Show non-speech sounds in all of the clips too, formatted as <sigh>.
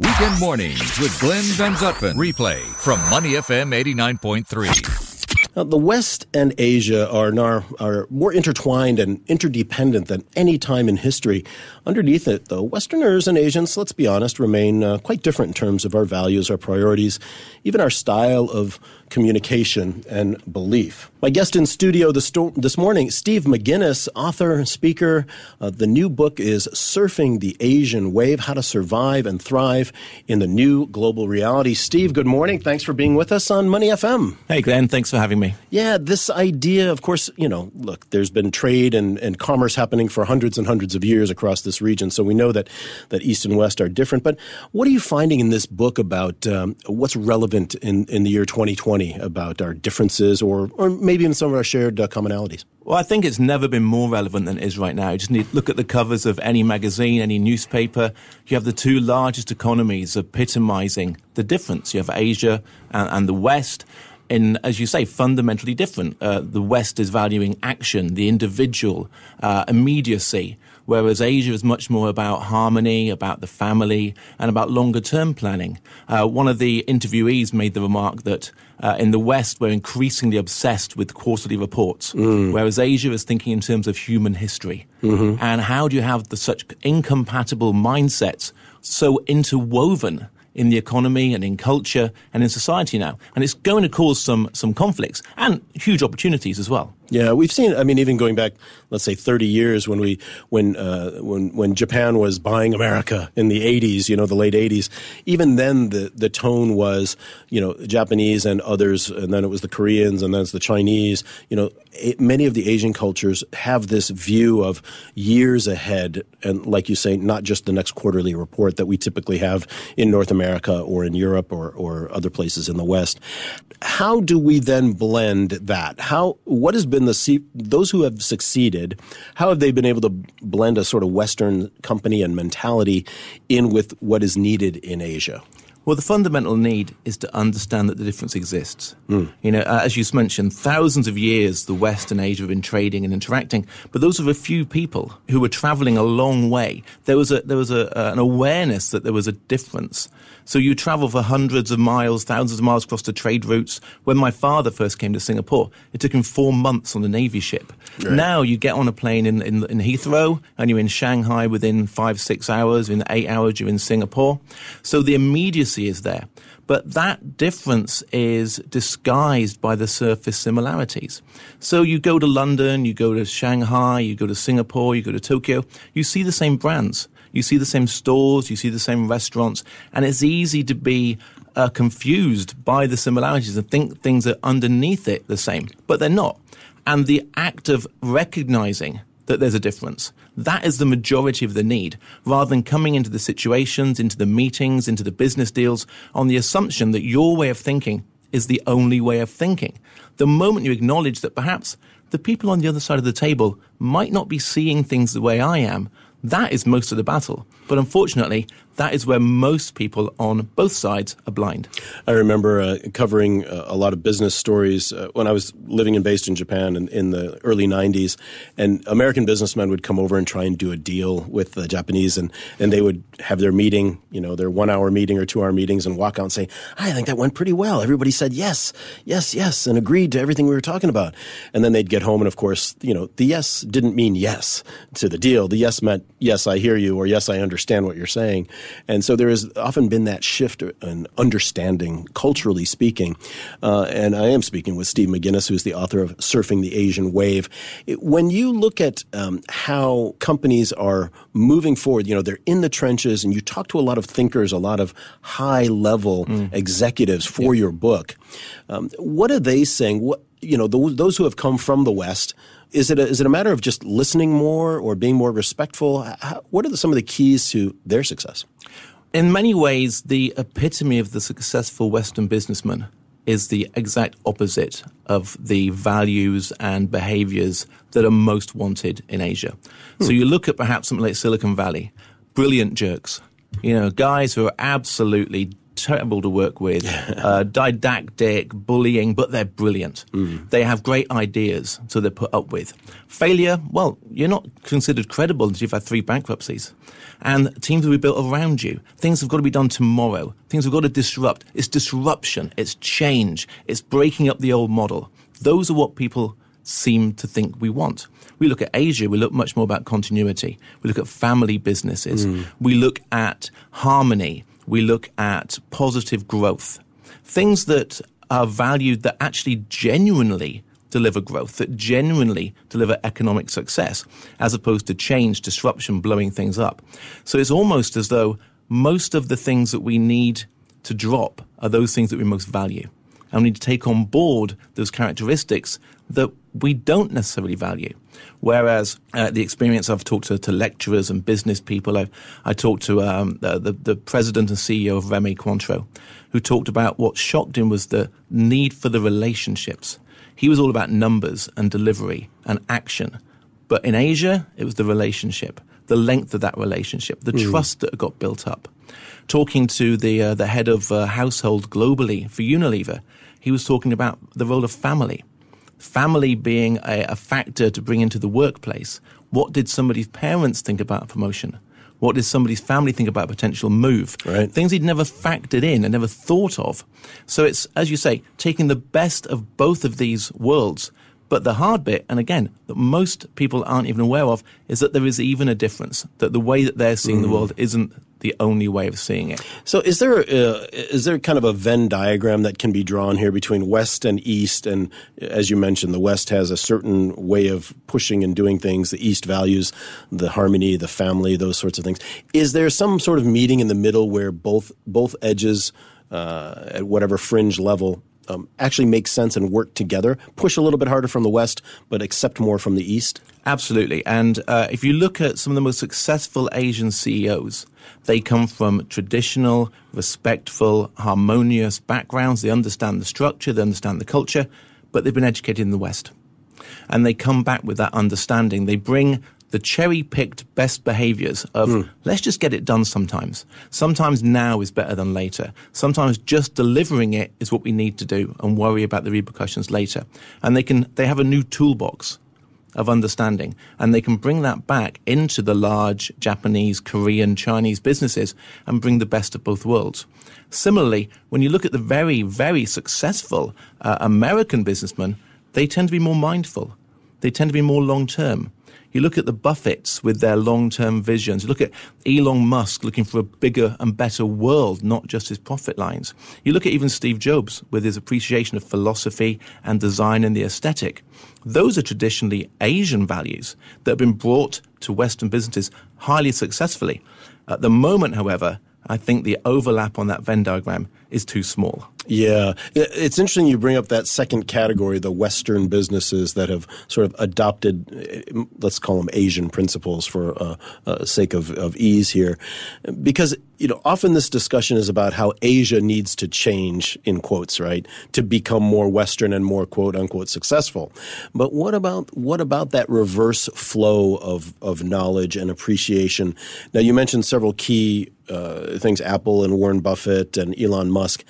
Weekend mornings with Glenn Van Zutphen. Replay from Money FM 89.3. Now, the West and Asia are, nar- are more intertwined and interdependent than any time in history. Underneath it, though, Westerners and Asians, let's be honest, remain uh, quite different in terms of our values, our priorities, even our style of communication and belief. My guest in studio this, this morning, Steve McGinnes, author and speaker. Uh, the new book is Surfing the Asian Wave How to Survive and Thrive in the New Global Reality. Steve, good morning. Thanks for being with us on Money FM. Hey, Glenn. Thanks for having me. Yeah, this idea, of course, you know, look, there's been trade and, and commerce happening for hundreds and hundreds of years across this region. So we know that, that East and West are different. But what are you finding in this book about um, what's relevant in, in the year 2020? about our differences or, or maybe even some of our shared uh, commonalities? Well, I think it's never been more relevant than it is right now. You just need to look at the covers of any magazine, any newspaper. You have the two largest economies epitomizing the difference. You have Asia and, and the West in, as you say, fundamentally different. Uh, the West is valuing action, the individual, uh, immediacy, whereas Asia is much more about harmony, about the family, and about longer term planning. Uh, one of the interviewees made the remark that uh, in the West we're increasingly obsessed with quarterly reports, mm. whereas Asia is thinking in terms of human history. Mm-hmm. And how do you have the, such incompatible mindsets so interwoven? In the economy and in culture and in society now. And it's going to cause some, some conflicts and huge opportunities as well. Yeah, we've seen. I mean, even going back, let's say, thirty years when we when uh, when when Japan was buying America in the '80s, you know, the late '80s. Even then, the the tone was, you know, Japanese and others, and then it was the Koreans, and then it's the Chinese. You know, it, many of the Asian cultures have this view of years ahead, and like you say, not just the next quarterly report that we typically have in North America or in Europe or or other places in the West. How do we then blend that? How what has been the those who have succeeded? How have they been able to blend a sort of Western company and mentality in with what is needed in Asia? Well, the fundamental need is to understand that the difference exists. Mm. You know, uh, as you mentioned, thousands of years the West and Asia have been trading and interacting, but those are a few people who were traveling a long way. There was a there was a, uh, an awareness that there was a difference. So you travel for hundreds of miles, thousands of miles across the trade routes. When my father first came to Singapore, it took him four months on a Navy ship. Right. Now you get on a plane in, in, in Heathrow and you're in Shanghai within five, six hours. In eight hours, you're in Singapore. So the immediacy is there. But that difference is disguised by the surface similarities. So you go to London, you go to Shanghai, you go to Singapore, you go to Tokyo, you see the same brands. You see the same stores, you see the same restaurants, and it's easy to be uh, confused by the similarities and think things are underneath it the same, but they're not. And the act of recognizing that there's a difference. That is the majority of the need, rather than coming into the situations, into the meetings, into the business deals on the assumption that your way of thinking is the only way of thinking. The moment you acknowledge that perhaps the people on the other side of the table might not be seeing things the way I am, that is most of the battle. But unfortunately, that is where most people on both sides are blind. I remember uh, covering uh, a lot of business stories uh, when I was living and based in Japan in, in, the early 90s. And American businessmen would come over and try and do a deal with the Japanese, and, and they would have their meeting, you know, their one hour meeting or two hour meetings, and walk out and say, I think that went pretty well. Everybody said yes, yes, yes, and agreed to everything we were talking about. And then they'd get home, and of course, you know, the yes didn't mean yes to the deal. The yes meant, yes, I hear you, or yes, I understand what you're saying. And so there has often been that shift in understanding, culturally speaking. Uh, and I am speaking with Steve McGinnes, who's the author of Surfing the Asian Wave. It, when you look at um, how companies are moving forward, you know, they're in the trenches, and you talk to a lot of thinkers, a lot of high level mm. executives for yeah. your book. Um, what are they saying? What, you know, those, those who have come from the West, is it a, is it a matter of just listening more or being more respectful? How, what are the, some of the keys to their success? In many ways, the epitome of the successful Western businessman is the exact opposite of the values and behaviors that are most wanted in Asia. Hmm. So you look at perhaps something like Silicon Valley, brilliant jerks, you know, guys who are absolutely terrible to work with, uh, didactic, bullying, but they're brilliant. Mm. They have great ideas, so they're put up with. Failure, well, you're not considered credible until you've had three bankruptcies. And teams will be built around you. Things have got to be done tomorrow. Things have got to disrupt. It's disruption. It's change. It's breaking up the old model. Those are what people seem to think we want. We look at Asia, we look much more about continuity. We look at family businesses. Mm. We look at harmony. We look at positive growth. Things that are valued that actually genuinely deliver growth, that genuinely deliver economic success, as opposed to change, disruption, blowing things up. So it's almost as though most of the things that we need to drop are those things that we most value. And we need to take on board those characteristics that we don't necessarily value. Whereas uh, the experience I've talked to, to, lecturers and business people, I, I talked to um, the, the, the, president and CEO of Remy Cointreau, who talked about what shocked him was the need for the relationships. He was all about numbers and delivery and action. But in Asia, it was the relationship, the length of that relationship, the mm. trust that got built up. Talking to the, uh, the head of uh, household globally for Unilever, he was talking about the role of family family being a, a factor to bring into the workplace. What did somebody's parents think about promotion? What did somebody's family think about a potential move? Right. Things he'd never factored in and never thought of. So it's, as you say, taking the best of both of these worlds. But the hard bit, and again, that most people aren't even aware of, is that there is even a difference. That the way that they're seeing mm. the world isn't the only way of seeing it. So, is there uh, is there kind of a Venn diagram that can be drawn here between West and East? And as you mentioned, the West has a certain way of pushing and doing things. The East values the harmony, the family, those sorts of things. Is there some sort of meeting in the middle where both both edges, uh, at whatever fringe level, um, actually make sense and work together? Push a little bit harder from the West, but accept more from the East. Absolutely. And uh, if you look at some of the most successful Asian CEOs, they come from traditional, respectful, harmonious backgrounds. They understand the structure, they understand the culture, but they've been educated in the West. And they come back with that understanding. They bring the cherry picked best behaviors of mm. let's just get it done sometimes. Sometimes now is better than later. Sometimes just delivering it is what we need to do and worry about the repercussions later. And they can, they have a new toolbox of understanding. And they can bring that back into the large Japanese, Korean, Chinese businesses and bring the best of both worlds. Similarly, when you look at the very, very successful uh, American businessmen, they tend to be more mindful. They tend to be more long term. You look at the Buffetts with their long term visions. You look at Elon Musk looking for a bigger and better world, not just his profit lines. You look at even Steve Jobs with his appreciation of philosophy and design and the aesthetic. Those are traditionally Asian values that have been brought to Western businesses highly successfully. At the moment, however, I think the overlap on that Venn diagram is too small. Yeah, it's interesting you bring up that second category, the Western businesses that have sort of adopted, eh, let's call them Asian principles for uh, uh, sake of, of ease here, because you know often this discussion is about how Asia needs to change in quotes, right, to become more Western and more quote unquote successful. But what about what about that reverse flow of of knowledge and appreciation? Now you mentioned several key uh, things: Apple and Warren Buffett and Elon Musk.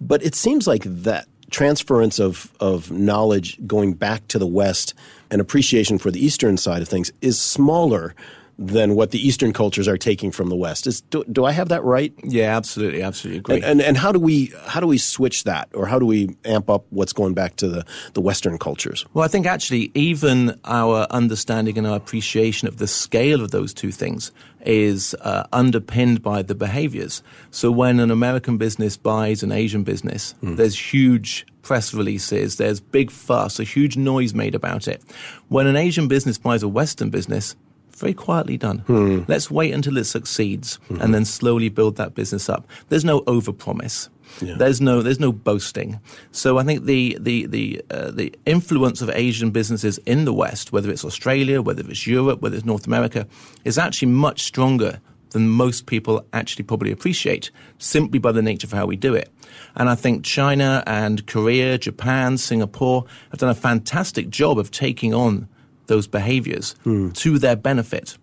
But it seems like that transference of, of knowledge going back to the West and appreciation for the Eastern side of things is smaller than what the Eastern cultures are taking from the West. Is, do, do I have that right? Yeah, absolutely, absolutely agree. And, and, and how do we how do we switch that, or how do we amp up what's going back to the, the Western cultures? Well, I think actually even our understanding and our appreciation of the scale of those two things is uh, underpinned by the behaviors. So when an American business buys an Asian business, mm. there's huge press releases, there's big fuss, a huge noise made about it. When an Asian business buys a Western business, very quietly done. Hmm. Let's wait until it succeeds mm-hmm. and then slowly build that business up. There's no overpromise. Yeah. There's no there's no boasting. So I think the the the uh, the influence of Asian businesses in the West, whether it's Australia, whether it's Europe, whether it's North America, is actually much stronger than most people actually probably appreciate, simply by the nature of how we do it. And I think China and Korea, Japan, Singapore have done a fantastic job of taking on those behaviors mm. to their benefit.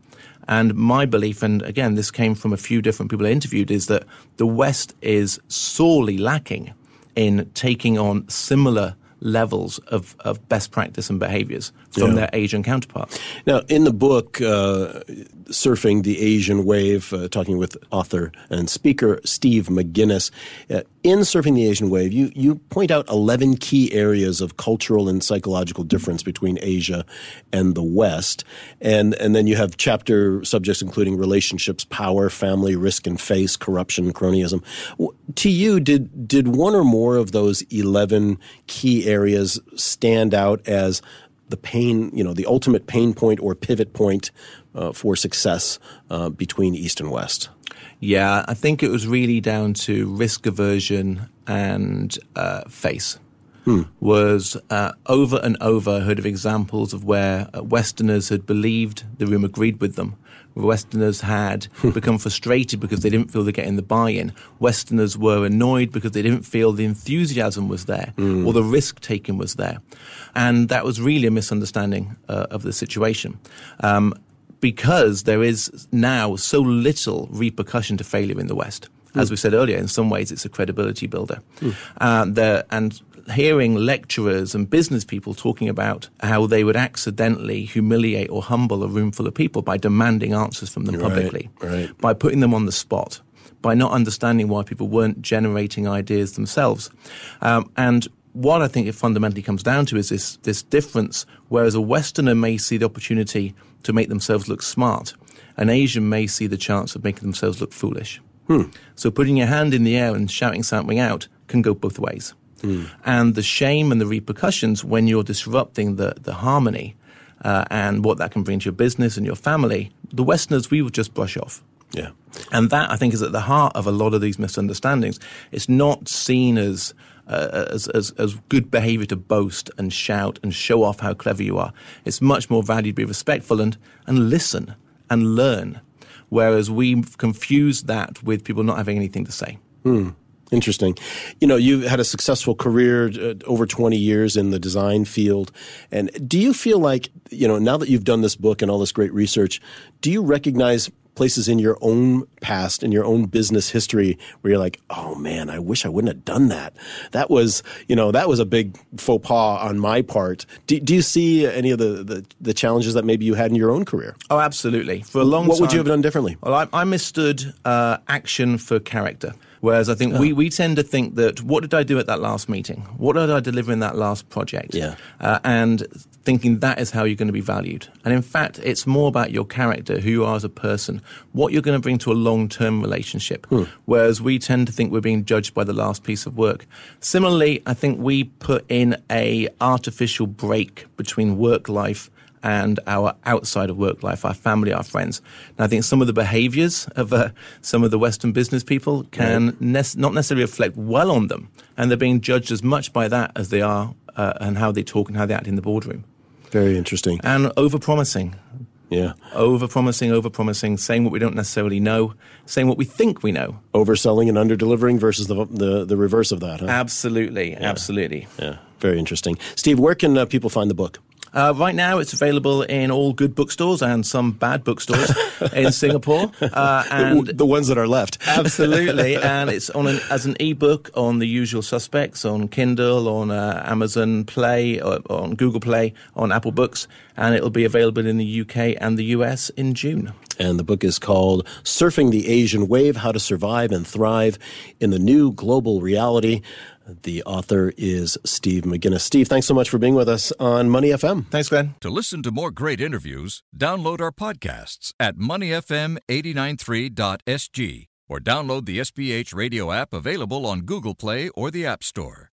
And my belief, and again, this came from a few different people I interviewed, is that the West is sorely lacking in taking on similar levels of, of best practice and behaviors from Yeah. their Asian counterparts. Now, in the book, uh, Surfing the Asian Wave, uh, talking with author and speaker Steve McGinnes, uh, in Surfing the Asian Wave, you, you point out 11 key areas of cultural and psychological difference between Asia and the West. And, and then you have chapter subjects including relationships, power, family, risk and face, corruption, cronyism. To you, did, did one or more of those 11 key areas stand out as the pain, you know, the ultimate pain point or pivot point uh, for success uh, between East and West. Yeah, I think it was really down to risk aversion and uh, face. Was uh, over and over heard of examples of where uh, Westerners had believed the room agreed with them. Westerners had <laughs> become frustrated because they didn't feel they're getting the buy-in. Westerners were annoyed because they didn't feel the enthusiasm was there or the risk taking was there, and that was really a misunderstanding uh, of the situation. Um, because there is now so little repercussion to failure in the West. As we said earlier, in some ways it's a credibility builder. Uh, the, and hearing lecturers and business people talking about how they would accidentally humiliate or humble a room full of people by demanding answers from them Right, publicly, right. by putting them on the spot, by not understanding why people weren't generating ideas themselves. Um, and what I think it fundamentally comes down to is this, this difference, whereas a Westerner may see the opportunity to make themselves look smart, an Asian may see the chance of making themselves look foolish. So putting your hand in the air and shouting something out can go both ways. And the shame and the repercussions when you're disrupting the, the harmony uh, and what that can bring to your business and your family, the Westerners, we would just brush off. Yeah. And that, I think, is at the heart of a lot of these misunderstandings. It's not seen as, uh, as, as, as good behavior to boast and shout and show off how clever you are. It's much more valued to be respectful and, and listen and learn. Whereas we've confused that with people not having anything to say. Interesting. You know, you've had a successful career, uh, over 20 years in the design field. And do you feel like, you know, now that you've done this book and all this great research, do you recognize places in your own past, in your own business history where you're like, oh man, I wish I wouldn't have done that. That was, you know, that was a big faux pas on my part. Do, do you see any of the, the, the challenges that maybe you had in your own career? Oh, absolutely. For a long What time. would you have done differently? Well, I, I mistood uh, action for character. Whereas I think we, we tend to think that what did I do at that last meeting? What did I deliver in that last project? Yeah. Uh, and thinking that is how you're going to be valued. And in fact, it's more about your character, who you are as a person, what you're going to bring to a long term relationship. Whereas we tend to think we're being judged by the last piece of work. Similarly, I think we put in a artificial break between work life and our outside of work life, our family, our friends. And I think some of the behaviors of uh, some of the Western business people can nec- not necessarily reflect well on them. And they're being judged as much by that as they are uh, and how they talk and how they act in the boardroom. Very interesting. And over-promising. Yeah. Over-promising, over-promising, saying what we don't necessarily know, saying what we think we know. Overselling and under-delivering versus the, the, the reverse of that, huh? Absolutely, absolutely. Yeah, very interesting. Steve, where can uh, people find the book? Uh, right now, it's available in all good bookstores and some bad bookstores <laughs> in Singapore. Uh, and the ones that are left. <laughs> Absolutely, and it's on an, as an ebook on the usual suspects on Kindle, on uh, Amazon Play, or, on Google Play, on Apple Books, and it'll be available in the UK and the US in June. And the book is called Surfing the Asian Wave How to Survive and Thrive in the New Global Reality. The author is Steve McGinnes. Steve, thanks so much for being with us on Money FM. Thanks, Glenn. To listen to more great interviews, download our podcasts at moneyfm893.sg or download the SPH radio app available on Google Play or the App Store.